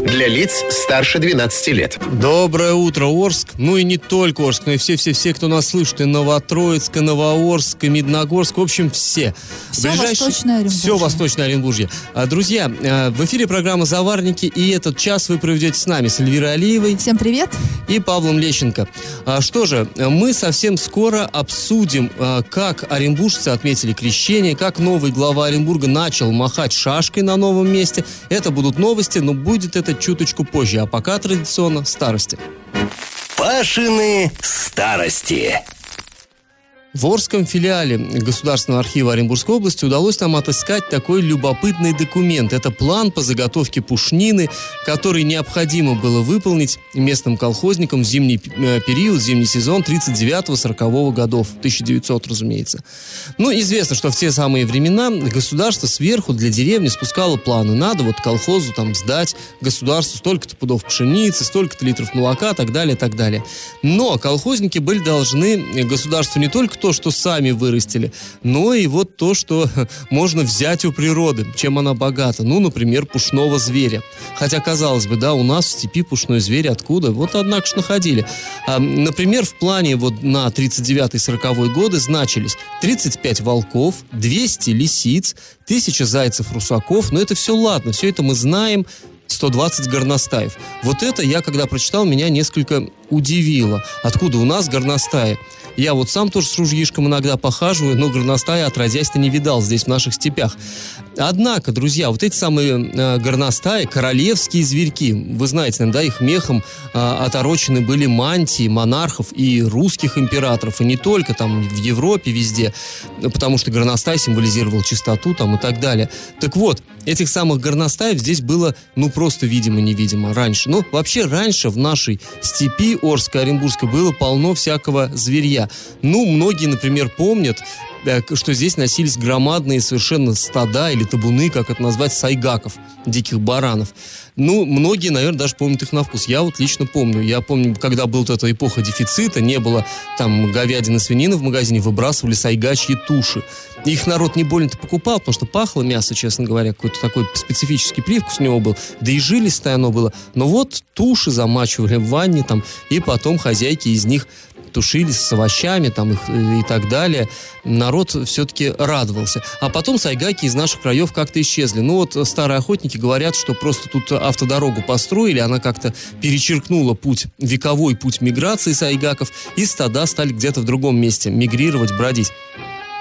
Для лиц старше 12 лет. Доброе утро, Орск. Ну и не только Орск, но и все-все-все, кто нас слышит. И Новотроицк, и Новоорск, и Медногорск. В общем, все. Все Восточное Оренбуржье. Все Восточное Оренбуржье. А, друзья, а, в эфире программа «Заварники», и этот час вы проведете с нами, с Эльвирой Алиевой. Всем привет. И Павлом Лещенко. А, что же, мы совсем скоро обсудим, как оренбуржцы отметили крещение, как новый глава Оренбурга начал махать шашкой на новом месте. Это будут новости, но будет это чуточку позже, а пока традиционно старости. Пашины старости. В Орском филиале Государственного архива Оренбургской области удалось нам отыскать такой любопытный документ. Это план по заготовке пушнины, который необходимо было выполнить местным колхозникам в зимний э, период, зимний сезон 39-40 годов, 1900, разумеется. Ну, известно, что в те самые времена государство сверху для деревни спускало планы. Надо вот колхозу там сдать государству столько-то пудов пшеницы, столько-то литров молока, так далее, так далее. Но колхозники были должны государству не только то, что сами вырастили, но и вот то, что можно взять у природы, чем она богата. Ну, например, пушного зверя. Хотя, казалось бы, да, у нас в степи пушной зверь откуда? Вот, однако ж находили. А, например, в плане вот на 39-40 годы значились 35 волков, 200 лисиц, 1000 зайцев-русаков. Но это все ладно, все это мы знаем, 120 горностаев. Вот это я, когда прочитал, меня несколько удивило. Откуда у нас горностаи? Я вот сам тоже с ружьишком иногда похаживаю, но горностая отродясь-то не видал здесь, в наших степях. Однако, друзья, вот эти самые э, горностаи, королевские зверьки, вы знаете, да, их мехом э, оторочены были мантии монархов и русских императоров, и не только там в Европе, везде, потому что горностай символизировал чистоту там и так далее. Так вот, этих самых горностаев здесь было, ну, просто видимо-невидимо раньше. Ну, вообще, раньше в нашей степи Орской, Оренбургской было полно всякого зверья. Ну, многие, например, помнят, э, что здесь носились громадные совершенно стада или табуны, как это назвать, сайгаков, диких баранов. Ну, многие, наверное, даже помнят их на вкус. Я вот лично помню. Я помню, когда была вот эта эпоха дефицита, не было там говядины, свинины в магазине, выбрасывали сайгачьи туши. Их народ не больно-то покупал, потому что пахло мясо, честно говоря, какой-то такой специфический привкус у него был. Да и жилистое оно было. Но вот туши замачивали в ванне там, и потом хозяйки из них тушились с овощами там, их, и так далее. Народ все-таки радовался. А потом сайгаки из наших краев как-то исчезли. Ну вот старые охотники говорят, что просто тут автодорогу построили, она как-то перечеркнула путь, вековой путь миграции сайгаков, и стада стали где-то в другом месте мигрировать, бродить.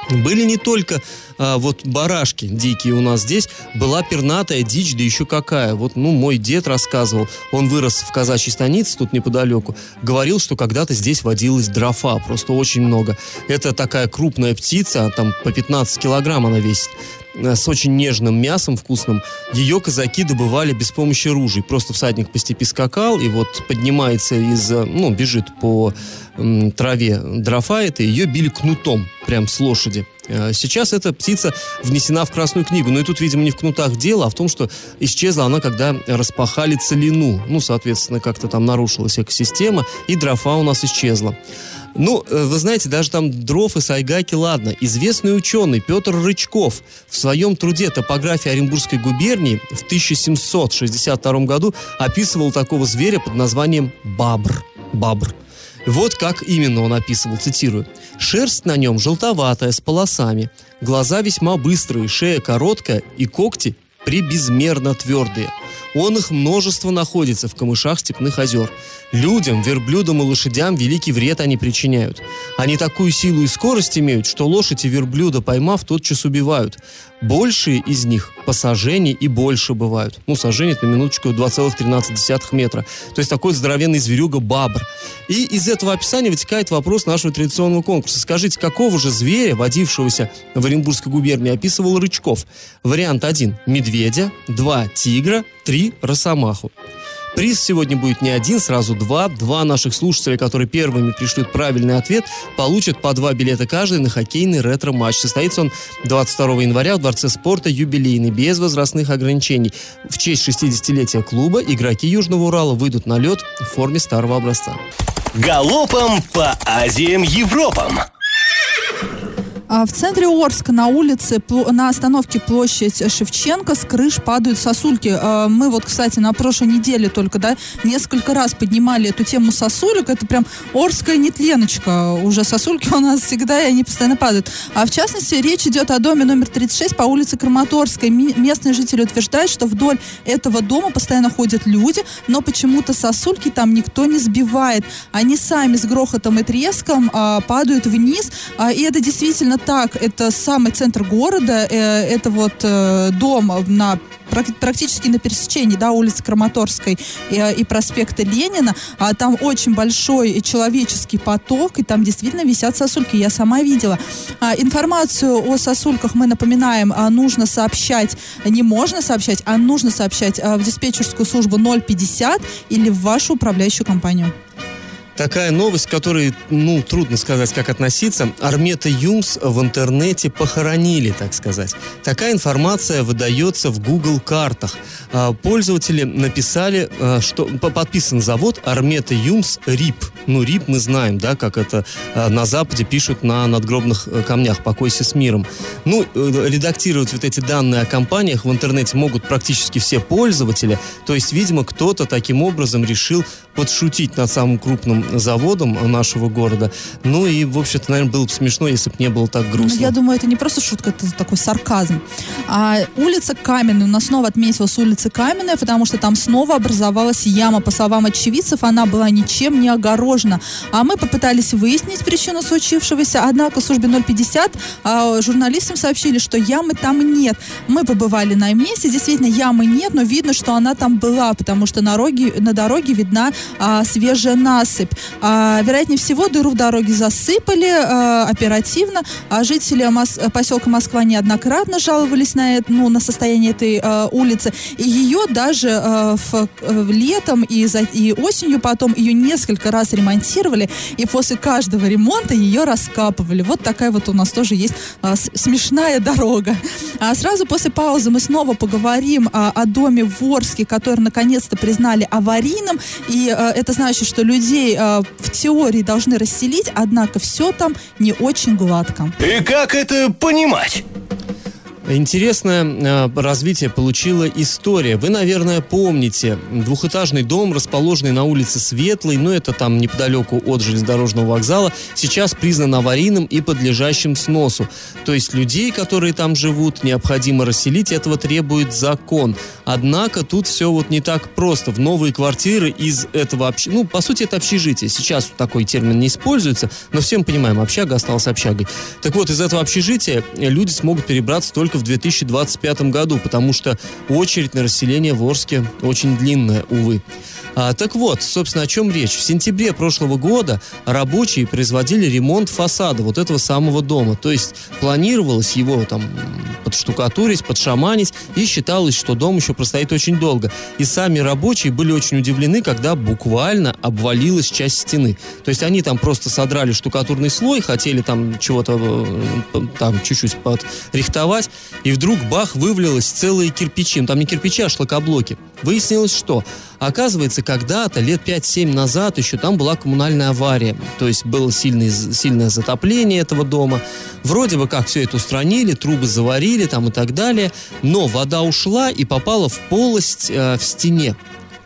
Были не только а, вот барашки дикие у нас здесь, была пернатая дичь, да еще какая. Вот, ну, мой дед рассказывал, он вырос в казачьей станице тут неподалеку, говорил, что когда-то здесь водилась дрофа, просто очень много. Это такая крупная птица, там по 15 килограмм она весит с очень нежным мясом вкусным, ее казаки добывали без помощи ружей. Просто всадник по степи скакал, и вот поднимается из, э, ну, бежит по траве дрофа это, ее били кнутом, прям с лошади. Э, сейчас эта птица внесена в Красную книгу, но и тут, видимо, не в кнутах дело, а в том, что исчезла она, когда распахали целину. Ну, соответственно, как-то там нарушилась экосистема, и дрофа у нас исчезла. Ну, э, вы знаете, даже там дров и сайгаки, ладно. Известный ученый Петр Рычков в своем труде «Топография Оренбургской губернии» в 1762 году описывал такого зверя под названием бабр. Бабр. Вот как именно он описывал, цитирую. «Шерсть на нем желтоватая, с полосами, глаза весьма быстрые, шея короткая и когти прибезмерно твердые. Он их множество находится в камышах степных озер. Людям, верблюдам и лошадям великий вред они причиняют. Они такую силу и скорость имеют, что лошадь и верблюда, поймав, тотчас убивают. Большие из них по и больше бывают. Ну, сажение, на минуточку, 2,13 метра. То есть такой здоровенный зверюга бабр. И из этого описания вытекает вопрос нашего традиционного конкурса. Скажите, какого же зверя, водившегося в Оренбургской губернии, описывал Рычков? Вариант 1 – медведя, 2 – тигра, 3 – росомаху. Приз сегодня будет не один, сразу два. Два наших слушателя, которые первыми пришлют правильный ответ, получат по два билета каждый на хоккейный ретро-матч. Состоится он 22 января в Дворце спорта юбилейный, без возрастных ограничений. В честь 60-летия клуба игроки Южного Урала выйдут на лед в форме старого образца. Галопом по Азиям Европам! А в центре Орска на улице, на остановке площадь Шевченко с крыш падают сосульки. А мы вот, кстати, на прошлой неделе только, да, несколько раз поднимали эту тему сосулек. Это прям Орская нетленочка. Уже сосульки у нас всегда, и они постоянно падают. А в частности, речь идет о доме номер 36 по улице Краматорской. Местные жители утверждают, что вдоль этого дома постоянно ходят люди, но почему-то сосульки там никто не сбивает. Они сами с грохотом и треском а, падают вниз. И это действительно так, это самый центр города, э, это вот э, дом на практически на пересечении да, улицы Краматорской и, э, и проспекта Ленина. А там очень большой человеческий поток, и там действительно висят сосульки. Я сама видела. А, информацию о сосульках мы напоминаем, а, нужно сообщать, не можно сообщать, а нужно сообщать а, в диспетчерскую службу 050 или в вашу управляющую компанию такая новость, к которой, ну, трудно сказать, как относиться. Армета Юмс в интернете похоронили, так сказать. Такая информация выдается в Google картах. А, пользователи написали, а, что подписан завод Армета Юмс РИП. Ну, РИП мы знаем, да, как это а, на Западе пишут на надгробных э, камнях «Покойся с миром». Ну, э, редактировать вот эти данные о компаниях в интернете могут практически все пользователи. То есть, видимо, кто-то таким образом решил подшутить над самым крупным заводом нашего города. Ну и, в общем-то, наверное, было бы смешно, если бы не было так грустно. Ну, я думаю, это не просто шутка, это такой сарказм. А улица Каменная, у нас снова отметилась улица Каменная, потому что там снова образовалась яма. По словам очевидцев, она была ничем не огорожена. А мы попытались выяснить причину случившегося, однако в службе 050 а, журналистам сообщили, что ямы там нет. Мы побывали на месте, действительно, ямы нет, но видно, что она там была, потому что на дороге, на дороге видна а, свежая насыпь. А, вероятнее всего, дыру в дороге засыпали а, оперативно. А жители Мос- поселка Москва неоднократно жаловались на, это, ну, на состояние этой а, улицы. И ее даже а, в, в летом и, за, и осенью потом ее несколько раз ремонтировали. И после каждого ремонта ее раскапывали. Вот такая вот у нас тоже есть а, смешная дорога. А сразу после паузы мы снова поговорим а, о доме в Орске, который наконец-то признали аварийным. И а, это значит, что людей а, в теории должны расселить, однако все там не очень гладко. И как это понимать? Интересное э, развитие получила история. Вы, наверное, помните двухэтажный дом, расположенный на улице Светлой, но это там неподалеку от железнодорожного вокзала, сейчас признан аварийным и подлежащим сносу. То есть людей, которые там живут, необходимо расселить, этого требует закон. Однако тут все вот не так просто. В новые квартиры из этого общежития, ну, по сути, это общежитие. Сейчас такой термин не используется, но всем понимаем, общага осталась общагой. Так вот, из этого общежития люди смогут перебраться только в 2025 году, потому что очередь на расселение в Орске очень длинная, увы. А, так вот, собственно, о чем речь. В сентябре прошлого года рабочие производили ремонт фасада вот этого самого дома. То есть планировалось его там подштукатурить, подшаманить, и считалось, что дом еще простоит очень долго. И сами рабочие были очень удивлены, когда буквально обвалилась часть стены. То есть они там просто содрали штукатурный слой, хотели там чего-то э, там чуть-чуть подрихтовать, и вдруг бах, вывалилось целые кирпичи. Ну, там не кирпичи, а шлакоблоки. Выяснилось, что Оказывается, когда-то, лет 5-7 назад, еще там была коммунальная авария. То есть было сильное, сильное затопление этого дома. Вроде бы как все это устранили, трубы заварили там и так далее. Но вода ушла и попала в полость э, в стене.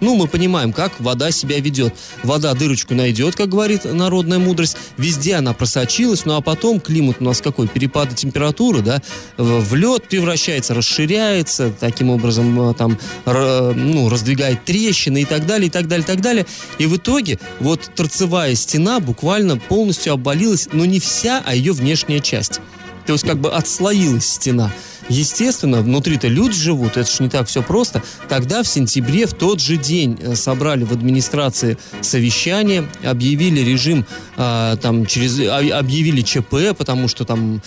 Ну, мы понимаем, как вода себя ведет. Вода дырочку найдет, как говорит народная мудрость. Везде она просочилась, ну а потом климат у нас какой? Перепады температуры, да? В лед превращается, расширяется, таким образом э, там, ну, раздвигает трещины и так далее, и так далее, и так далее. И в итоге вот торцевая стена буквально полностью обвалилась, но не вся, а ее внешняя часть. То есть как бы отслоилась стена. Естественно, внутри-то люди живут, это же не так все просто. Тогда в сентябре в тот же день э, собрали в администрации совещание, объявили режим, э, там, через, объявили ЧП, потому что там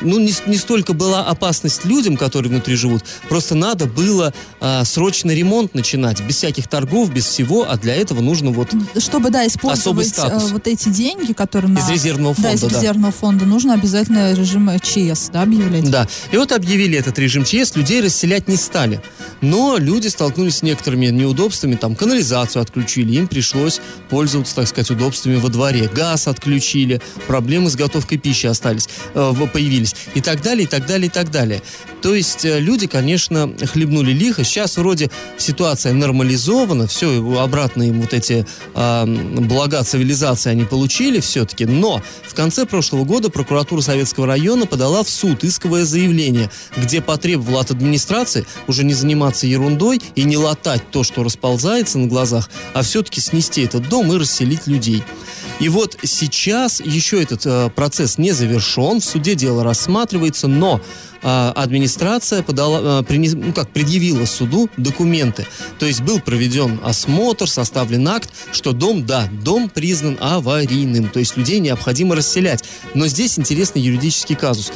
ну, не, не столько была опасность людям, которые внутри живут, просто надо было а, срочно ремонт начинать, без всяких торгов, без всего, а для этого нужно вот... Чтобы, да, использовать э, вот эти деньги, которые на... Из резервного Да, из фонда, да. резервного фонда. Нужно обязательно режим э, ЧС, да, объявлять? Да, и вот объявили этот режим ЧС, людей расселять не стали. Но люди столкнулись с некоторыми неудобствами, там канализацию отключили, им пришлось пользоваться, так сказать, удобствами во дворе. Газ отключили, проблемы с готовкой пищи остались, э, появились. И так далее, и так далее, и так далее. То есть э, люди, конечно, хлебнули лихо. Сейчас вроде ситуация нормализована, все, обратно им вот эти а, блага цивилизации они получили все-таки. Но в конце прошлого года прокуратура Советского района подала в суд исковое заявление, где потребовала от администрации уже не заниматься ерундой и не латать то, что расползается на глазах, а все-таки снести этот дом и расселить людей. И вот сейчас еще этот э, процесс не завершен, в суде дело рассматривается, но администрация подала, а, принес- ну, как, предъявила суду документы. То есть был проведен осмотр, составлен акт, что дом, да, дом признан аварийным, то есть людей необходимо расселять. Но здесь интересный юридический казус.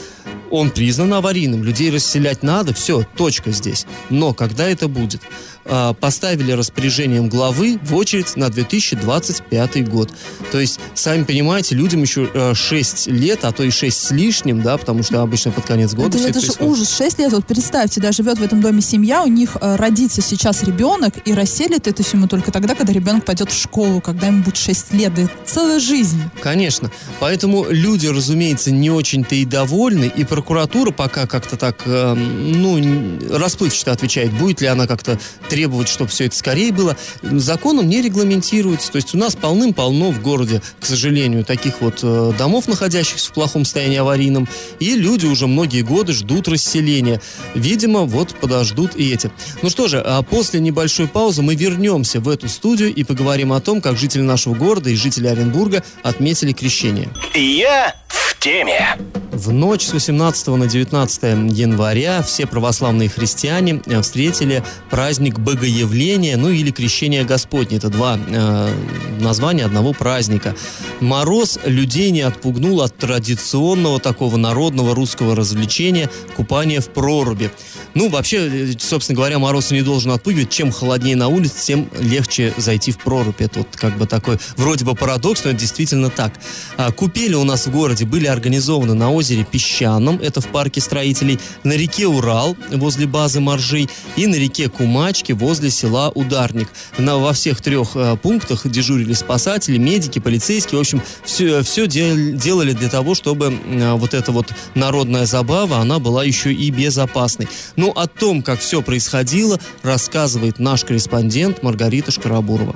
Он признан аварийным, людей расселять надо, все, точка здесь. Но когда это будет? А, Поставили распоряжением главы в очередь на 2025 год. То есть, сами понимаете, людям еще 6 лет, а то и 6 с лишним, да, потому что обычно под конец года Это, все это же происходит. ужас. 6 лет, вот представьте, да, живет в этом доме семья, у них э, родится сейчас ребенок, и расселит эту семью только тогда, когда ребенок пойдет в школу, когда ему будет 6 лет. Да целая жизнь. Конечно. Поэтому люди, разумеется, не очень-то и довольны, и прокуратура пока как-то так, эм, ну, расплывчато отвечает, будет ли она как-то требовать, чтобы все это скорее было. Законом не регламентируется. То есть у нас полным-полно в городе, к сожалению, таких вот э, домов, находящихся в плохом состоянии аварийном, и люди уже многие годы ждут расселения. Видимо, вот подождут и эти. Ну что же, а после небольшой паузы мы вернемся в эту студию и поговорим о том, как жители нашего города и жители Оренбурга отметили крещение. Я в теме. В ночь с 18 на 19 января все православные христиане э, встретили праздник Богоявления, ну или Крещение Господне. Это два э, названия одного праздника. Мороз людей не отпугнул от традиционного такого народного русского развлечения купания в проруби. Ну, вообще, э, собственно говоря, мороз не должен отпугивать. Чем холоднее на улице, тем легче зайти в прорубь. Это вот как бы такой вроде бы парадокс, но это действительно так. А, Купели у нас в городе были организованы на озере Песчаном, это в парке строителей, на реке Урал возле базы Моржей и на реке Кумачки возле села Ударник. На, во всех трех э, пунктах дежурили спасатели, медики, полицейские. В общем, все, все делали для того, чтобы э, вот эта вот народная забава, она была еще и безопасной. Ну, о том, как все происходило, рассказывает наш корреспондент Маргарита Шкарабурова.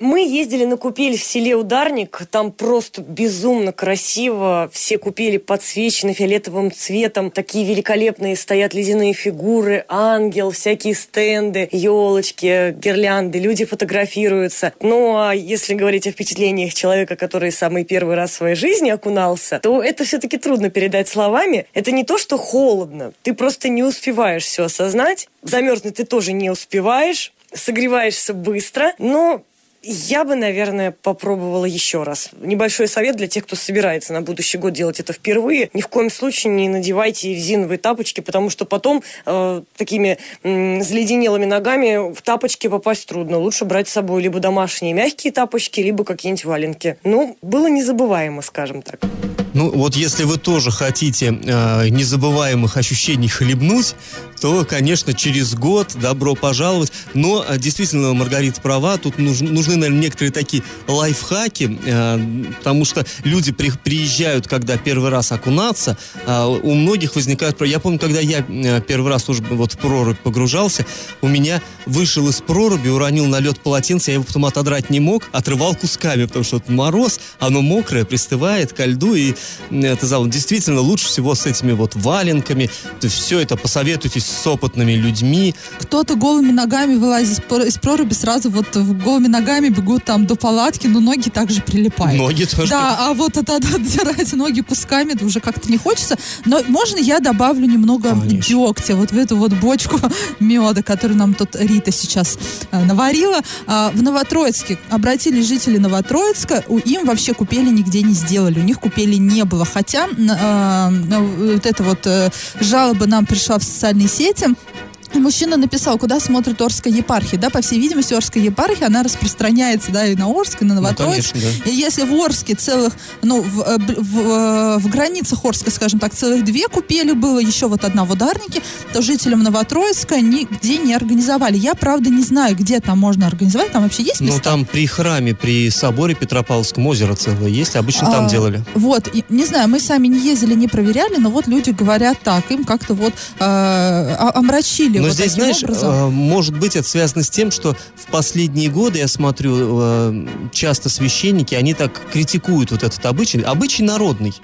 Мы ездили на купель в селе Ударник, там просто безумно красиво, все купели подсвечены фиолетовым цветом, такие великолепные стоят ледяные фигуры, ангел, всякие стенды, елочки, гирлянды, люди фотографируются. Ну, а если говорить о впечатлениях человека, который самый первый раз в своей жизни окунался, то это все-таки трудно передать словами. Это не то, что холодно, ты просто не успеваешь все осознать, замерзнуть ты тоже не успеваешь, согреваешься быстро, но я бы, наверное, попробовала еще раз. Небольшой совет для тех, кто собирается на будущий год делать это впервые. Ни в коем случае не надевайте резиновые тапочки, потому что потом э, такими м, заледенелыми ногами в тапочки попасть трудно. Лучше брать с собой либо домашние мягкие тапочки, либо какие-нибудь валенки. Ну, было незабываемо, скажем так. Ну, вот если вы тоже хотите э, незабываемых ощущений хлебнуть, то, конечно, через год добро пожаловать. Но э, действительно, Маргарита права, тут нужны, нужны, наверное, некоторые такие лайфхаки, э, потому что люди при- приезжают, когда первый раз окунаться, а у многих возникают... Я помню, когда я э, первый раз тоже вот в прорубь погружался, у меня вышел из проруби, уронил на лед полотенце, я его потом отодрать не мог, отрывал кусками, потому что вот мороз, оно мокрое, пристывает ко льду, и это зал. Действительно, лучше всего с этими вот валенками, все это посоветуйтесь с опытными людьми. Кто-то голыми ногами вылазит из проруби, сразу вот голыми ногами бегут там до палатки, но ноги также прилипают. Ноги тоже. Да, а вот это отдирать ноги кусками это уже как-то не хочется. Но можно я добавлю немного Конечно. дегтя вот в эту вот бочку меда, которую нам тут Рита сейчас э, наварила. А, в Новотроицке обратились жители Новотроицка, им вообще купели нигде не сделали, у них купели не было. Хотя а, э, вот эта вот э, жалоба нам пришла в социальные сети. И Мужчина написал, куда смотрит Орская епархия. Да, по всей видимости, Орская епархия, она распространяется, да, и на Орск, и на Ну, Новотроицк. конечно, да. И если в Орске целых, ну, в, э, б- в, э, в границах Орска, скажем так, целых две купели было, еще вот одна в Ударнике, то жителям Новотроицка нигде не организовали. Я, правда, не знаю, где там можно организовать, там вообще есть Ну, места? там при храме, при соборе Петропавловском озеро целое есть. Обычно там А, делали. Вот, и, не знаю, мы сами не ездили, не проверяли, но вот люди говорят так, им как-то вот э, омрачили Но вот здесь, знаешь, образом. э, может быть, это связано с тем, что в последние годы, я смотрю, э, часто священники, они так критикуют вот этот обычай. Обычай народный.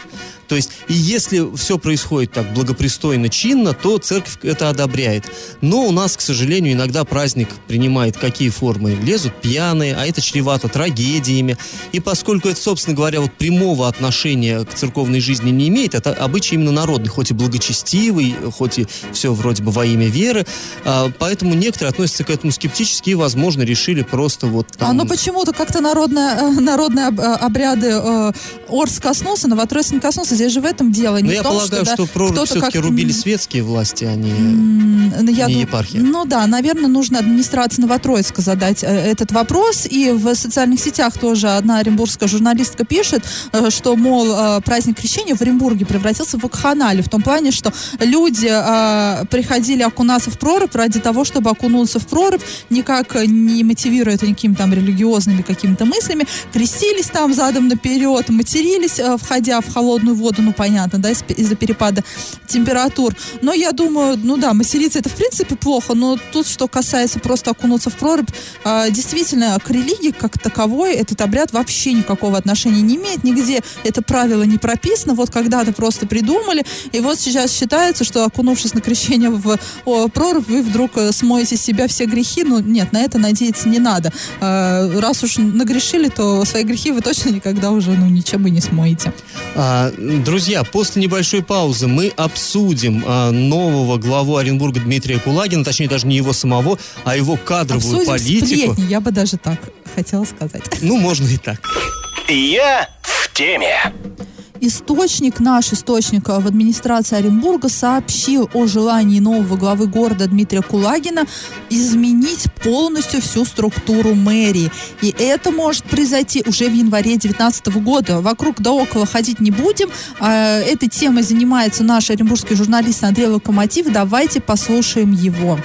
То есть, и если все происходит так благопристойно, чинно, то церковь это одобряет. Но у нас, к сожалению, иногда праздник принимает какие формы? Лезут пьяные, а это чревато трагедиями. И поскольку это, собственно говоря, вот прямого отношения к церковной жизни не имеет, это обычай именно народный, хоть и благочестивый, хоть и все вроде бы во имя веры, а, поэтому некоторые относятся к этому скептически и, возможно, решили просто вот там... А ну почему-то как-то э, народные об- э, обряды э, Орск коснулся, Новотроицк не коснулся. Здесь же в этом дело. Но Не Ну, я в том, полагаю, да, что, прорубь все-таки как- рубили светские власти, а не... ну, я не дум- епархия. Ну да, наверное, нужно администрации Новотроицка задать э, этот вопрос. И в социальных сетях тоже одна оренбургская журналистка пишет, э, что, мол, э, праздник крещения в Оренбурге превратился в вакханалию. В том плане, что люди приходили окунаться в прорубь ради того, чтобы окунуться в прорубь, никак не мотивируя это никакими там религиозными какими-то мыслями, крестились там задом наперед, матерились, входя в холодную воду, ну понятно, да, из- из-за перепада температур. Но я думаю, ну да, материться это в принципе плохо, но тут, что касается просто окунуться в прорубь, э, действительно, к религии как таковой этот обряд вообще никакого отношения не имеет, нигде это правило не прописано, вот когда-то просто придумали, и вот сейчас считается, что окунувшись на крещение в о, прорубь, вы вдруг э, смоете с себя все грехи, ну нет, на это надеяться не надо. Э, раз уж нагрешили, то свои грехи вы точно никогда уже ну, ничем и не смоете. А, друзья, после небольшой паузы мы обсудим а, нового главу Оренбурга Дмитрия Кулагина, точнее даже не его самого, а его кадровую Обсудим политику. сплетни, я бы даже так хотела сказать. Ну, можно и так. Я в теме. Источник, наш источник в администрации Оренбурга сообщил о желании нового главы города Дмитрия Кулагина изменить полностью всю структуру мэрии. И это может произойти уже в январе 2019 года. Вокруг да около ходить не будем. А, Этой темой занимается наш оренбургский журналист Андрей Локомотив. Давайте послушаем его.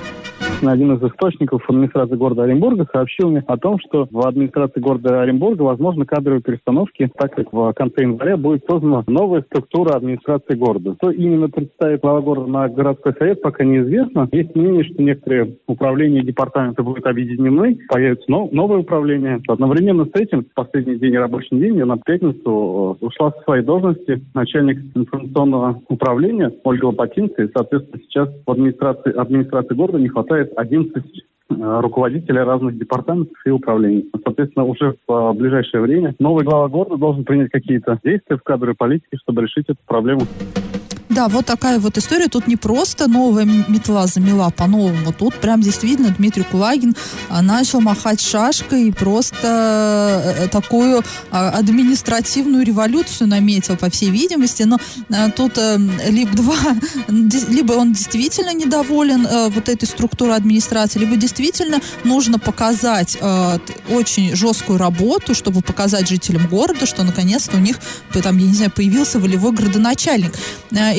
Один из источников администрации города Оренбурга сообщил мне о том, что в администрации города Оренбурга возможны кадровые перестановки, так как в конце января будет создана новая структура администрации города. Что именно представит глава города на городской совет, пока неизвестно. Есть мнение, что некоторые управления и департаменты будут объединены, появится нов- новое управление. Одновременно с этим, в последний день рабочий день, я на пятницу э, ушла со своей должности начальник информационного управления Ольга Лопатинская. И, соответственно, сейчас в администрации, администрации города не хватает 11 э, руководителей разных департаментов и управлений. Соответственно, уже в э, ближайшее время новый глава города должен принять какие-то действия в кадровой политике, чтобы решить эту проблему. Да, вот такая вот история. Тут не просто новая метла замела по-новому. Тут прям действительно Дмитрий Кулагин а, начал махать шашкой и просто э, такую а, административную революцию наметил, по всей видимости. Но а, тут э, либо два, либо он действительно недоволен э, вот этой структурой администрации, либо действительно нужно показать очень жесткую работу, чтобы показать жителям города, что наконец-то у них там, я не знаю, появился волевой градоначальник.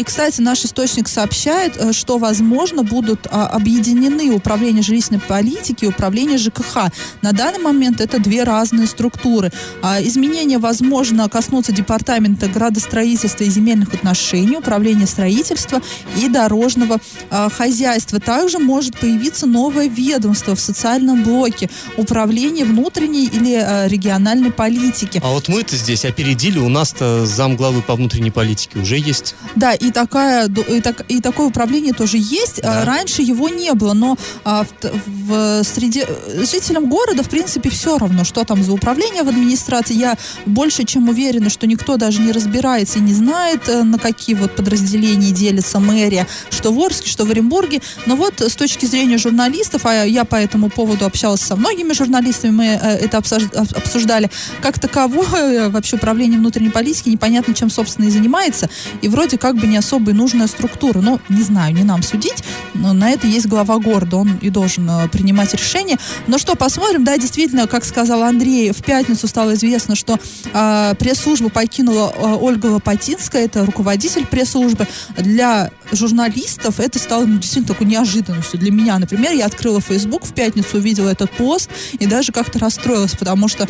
И, кстати, наш источник сообщает, э, что, возможно, будут а, объединены управление жилищной политики и управление ЖКХ. На данный момент это две разные структуры. А, Изменения, возможно, коснутся департамента градостроительства и земельных отношений, управления строительства и дорожного а, хозяйства. Также может появиться новое ведомство в социальном блоке управление внутренней или региональной политики. А вот мы-то здесь опередили, у нас-то замглавы по внутренней политике уже есть. Да, и такая, и, так, и такое управление тоже есть. Да. Раньше его не было, но а, в, в, среди жителям города, в принципе, все равно, что там за управление в администрации. Я больше чем уверена, что никто даже не разбирается и не знает, э, на какие вот подразделения делится мэрия, что в Орске, что в Оренбурге. Но вот с точки зрения журналистов, а я по этому поводу общалась со многими журналистами, мы э, это обсуждали, как таковое вообще управление внутренней политики непонятно, чем, собственно, и занимается. И вроде как бы не особо и нужная структура. Но не знаю, не нам судить. Но на это есть глава города. Он и должен э, принимать решения. Но что, посмотрим. Да, действительно, как сказал Андрей, в пятницу стало известно, что э, пресс-службу покинула э, Ольга Лопатинская. Это руководитель пресс-службы. Для журналистов это стало ну, действительно такой неожиданностью. Для меня, например, я открыла Facebook в пятницу, увидела этот пост и даже как-то расстроилась, потому что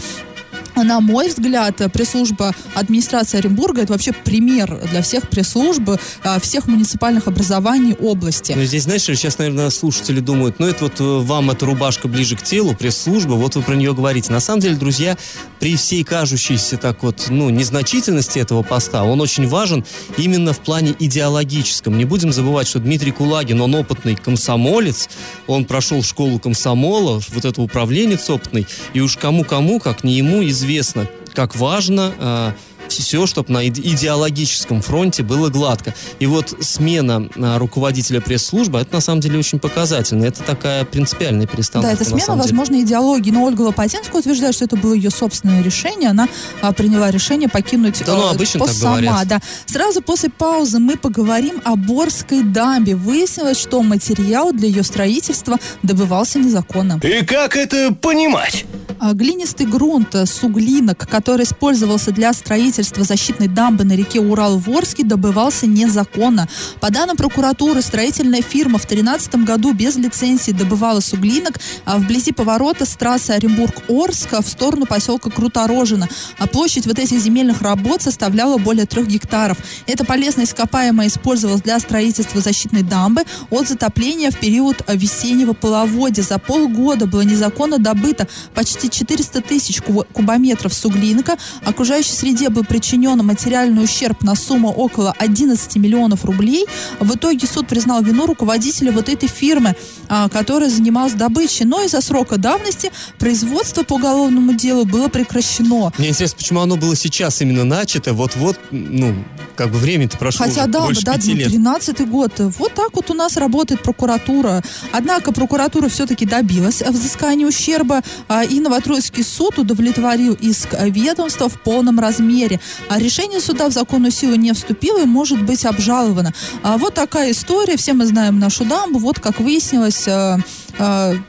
на мой взгляд, пресс-служба администрации Оренбурга это вообще пример для всех пресс-служб а, всех муниципальных образований области. Ну, здесь, знаешь, сейчас, наверное, слушатели думают, ну, это вот э, вам эта рубашка ближе к телу, пресс-служба, вот вы про нее говорите. На самом деле, друзья, при всей кажущейся так вот, ну, незначительности этого поста, он очень важен именно в плане идеологическом. Не будем забывать, что Дмитрий Кулагин, он опытный комсомолец, он прошел школу комсомола, вот это управленец опытный, и уж кому-кому, как не ему, из известно, как важно э, все, чтобы на идеологическом фронте было гладко. И вот смена а, руководителя пресс-службы, это на самом деле очень показательно. Это такая принципиальная перестановка. Да, это смена, возможно, идеологии. Но Ольга Лопатинская утверждает, что это было ее собственное решение. Она а, приняла решение покинуть да, ну, э, обычно пост так сама. Да. Сразу после паузы мы поговорим о Борской дамбе. Выяснилось, что материал для ее строительства добывался незаконно. И как это понимать? А, глинистый грунт, э, суглинок, который использовался для строительства защитной дамбы на реке Урал в добывался незаконно. По данным прокуратуры, строительная фирма в 2013 году без лицензии добывала суглинок а вблизи поворота с трассы Оренбург-Орск в сторону поселка Круторожина. А площадь вот этих земельных работ составляла более трех гектаров. Это полезное ископаемое использовалось для строительства защитной дамбы от затопления в период весеннего половодья. За полгода было незаконно добыто почти 400 тысяч кубометров суглинка. Окружающей среде был причинен материальный ущерб на сумму около 11 миллионов рублей. В итоге суд признал вину руководителя вот этой фирмы, а, которая занималась добычей. Но из-за срока давности производство по уголовному делу было прекращено. Мне интересно, почему оно было сейчас именно начато? Вот-вот, ну, как бы время-то прошло Хотя да, больше да, пяти лет. 13 год. Вот так вот у нас работает прокуратура. Однако прокуратура все-таки добилась взыскания ущерба, а, и Новотроицкий суд удовлетворил иск ведомства в полном размере. А решение суда в законную силу не вступило и может быть обжаловано. А вот такая история. Все мы знаем нашу дамбу. Вот как выяснилось, а,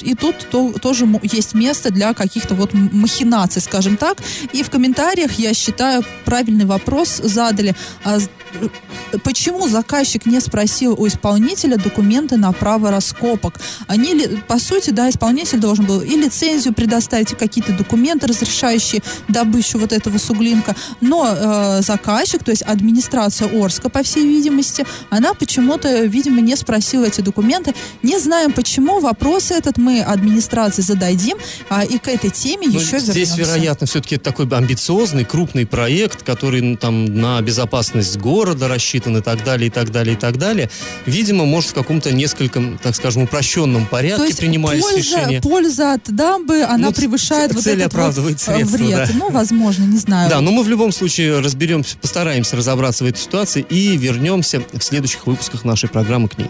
и тут то, тоже есть место для каких-то вот махинаций, скажем так. И в комментариях, я считаю, правильный вопрос задали. А, почему заказчик не спросил у исполнителя документы на право раскопок? Они, по сути, да, исполнитель должен был и лицензию предоставить, и какие-то документы, разрешающие добычу вот этого суглинка. Но э, заказчик, то есть администрация Орска, по всей видимости, она почему-то, видимо, не спросила эти документы. Не знаем почему. Вопрос этот мы администрации зададим, а, и к этой теме ну, еще здесь, вернемся. вероятно, все-таки такой амбициозный, крупный проект, который там на безопасность города рассчитан и так далее, и так далее, и так далее. Видимо, может, в каком-то несколько, так скажем, упрощенном порядке То есть принимались польза, решения. Польза от дамбы, она ну, превышает цель вот этот оправдывает вот средства, вред. Да. Ну, возможно, не знаю. Да, но мы в любом случае разберемся, постараемся разобраться в этой ситуации и вернемся в следующих выпусках нашей программы к ней.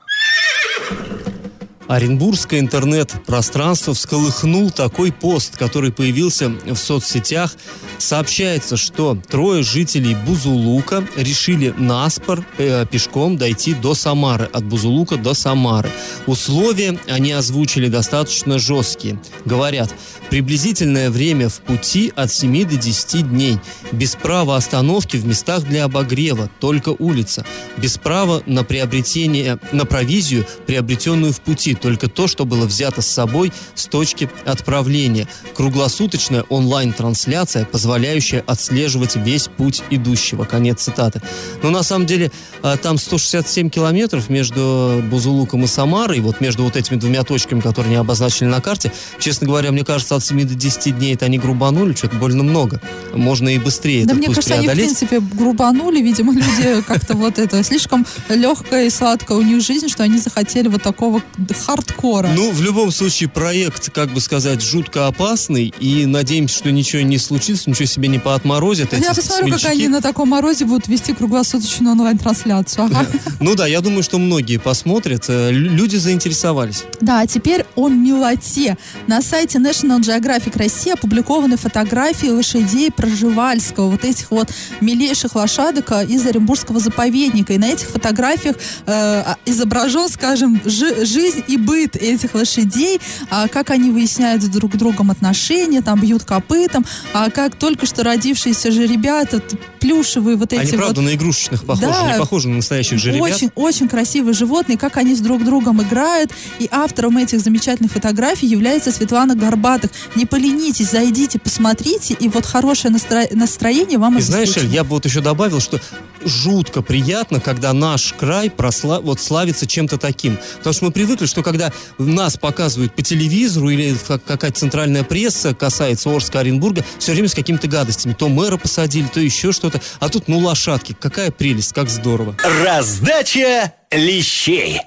Оренбургское интернет-пространство всколыхнул такой пост, который появился в соцсетях. Сообщается, что трое жителей Бузулука решили наспор э, пешком дойти до Самары, от Бузулука до Самары. Условия они озвучили достаточно жесткие. Говорят, приблизительное время в пути от 7 до 10 дней, без права остановки в местах для обогрева, только улица, без права на приобретение, на провизию, приобретенную в пути, только то, что было взято с собой с точки отправления. Круглосуточная онлайн-трансляция позволяющая отслеживать весь путь идущего. Конец цитаты. Но на самом деле а, там 167 километров между Бузулуком и Самарой, вот между вот этими двумя точками, которые не обозначили на карте. Честно говоря, мне кажется, от 7 до 10 дней это они грубанули, что-то больно много. Можно и быстрее Да этот мне кажется, они, в преодолеть. принципе, грубанули, видимо, люди как-то вот это, слишком легкая и сладкая у них жизнь, что они захотели вот такого хардкора. Ну, в любом случае, проект, как бы сказать, жутко опасный, и надеемся, что ничего не случится, ничего себе не поотморозят эти Я посмотрю, как смельчаки. они на таком морозе будут вести круглосуточную онлайн-трансляцию. Ага. Ну да, я думаю, что многие посмотрят. Э, лю- Люди заинтересовались. Да, а теперь о милоте. На сайте National Geographic России опубликованы фотографии лошадей Проживальского, вот этих вот милейших лошадок э, из Оренбургского заповедника. И на этих фотографиях э, а, изображен, скажем, жи- жизнь и быт этих лошадей, а, как они выясняют с друг другом отношения, там бьют копытом, а как только что родившиеся же ребята, плюшевые вот эти Они, вот правда, на игрушечных похожи, Да. не похожи на настоящих жеребят. очень, очень красивые животные, как они с друг другом играют. И автором этих замечательных фотографий является Светлана Горбатых. Не поленитесь, зайдите, посмотрите, и вот хорошее настро- настроение вам И знаешь, обеспечено. Эль, я бы вот еще добавил, что жутко приятно, когда наш край просла... вот славится чем-то таким. Потому что мы привыкли, что когда нас показывают по телевизору или как- какая-то центральная пресса касается Орска, Оренбурга, все время с какими-то гадостями. То мэра посадили, то еще что-то. А тут, ну, лошадки. Какая прелесть, как здорово. Раздача лещей.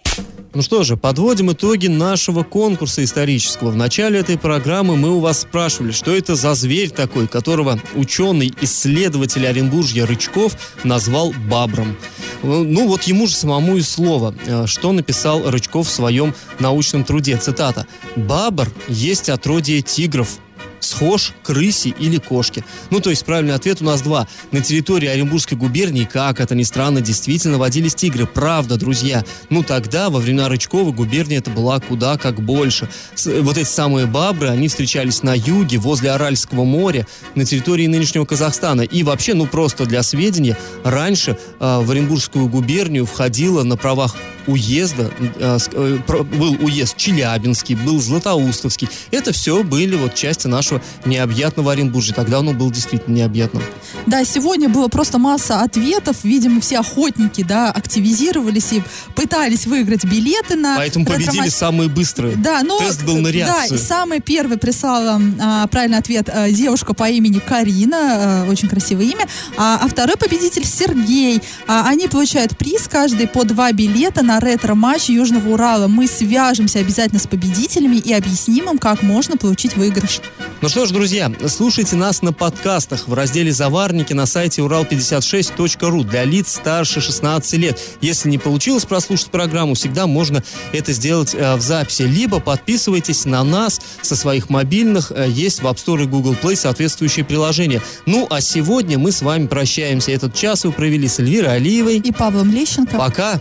Ну что же, подводим итоги нашего конкурса исторического. В начале этой программы мы у вас спрашивали, что это за зверь такой, которого ученый-исследователь Оренбуржья Рычков назвал бабром. Ну вот ему же самому и слово, э, что написал Рычков в своем научном труде. Цитата. «Бабр есть отродье тигров, схож к рыси или кошке. Ну, то есть правильный ответ у нас два. На территории Оренбургской губернии, как это ни странно, действительно водились тигры. Правда, друзья. Ну, тогда, во времена Рычкова, губерния это была куда как больше. С- вот эти самые бабры, они встречались на юге, возле Аральского моря, на территории нынешнего Казахстана. И вообще, ну, просто для сведения, раньше э, в Оренбургскую губернию входило на правах уезда, э, ск- э, был уезд Челябинский, был Златоустовский. Это все были вот части нашего необъятного Оренбуржья. Тогда оно было действительно необъятным. Да, сегодня было просто масса ответов. Видимо, все охотники, да, активизировались и пытались выиграть билеты на Поэтому победили самые быстрые. Да, но Тест был на Да, реакцию. и самый первый прислала а, правильный ответ а, девушка по имени Карина, а, очень красивое имя, а, а второй победитель Сергей. А, они получают приз каждый по два билета на ретро-матч Южного Урала. Мы свяжемся обязательно с победителями и объясним им, как можно получить выигрыш. Ну что ж, друзья, слушайте нас на подкастах в разделе «Заварники» на сайте урал56.ру для лиц старше 16 лет. Если не получилось прослушать программу, всегда можно это сделать э, в записи. Либо подписывайтесь на нас со своих мобильных. Э, есть в App Store и Google Play соответствующие приложения. Ну, а сегодня мы с вами прощаемся. Этот час вы провели с Эльвирой Алиевой. И Павлом Лещенко. Пока!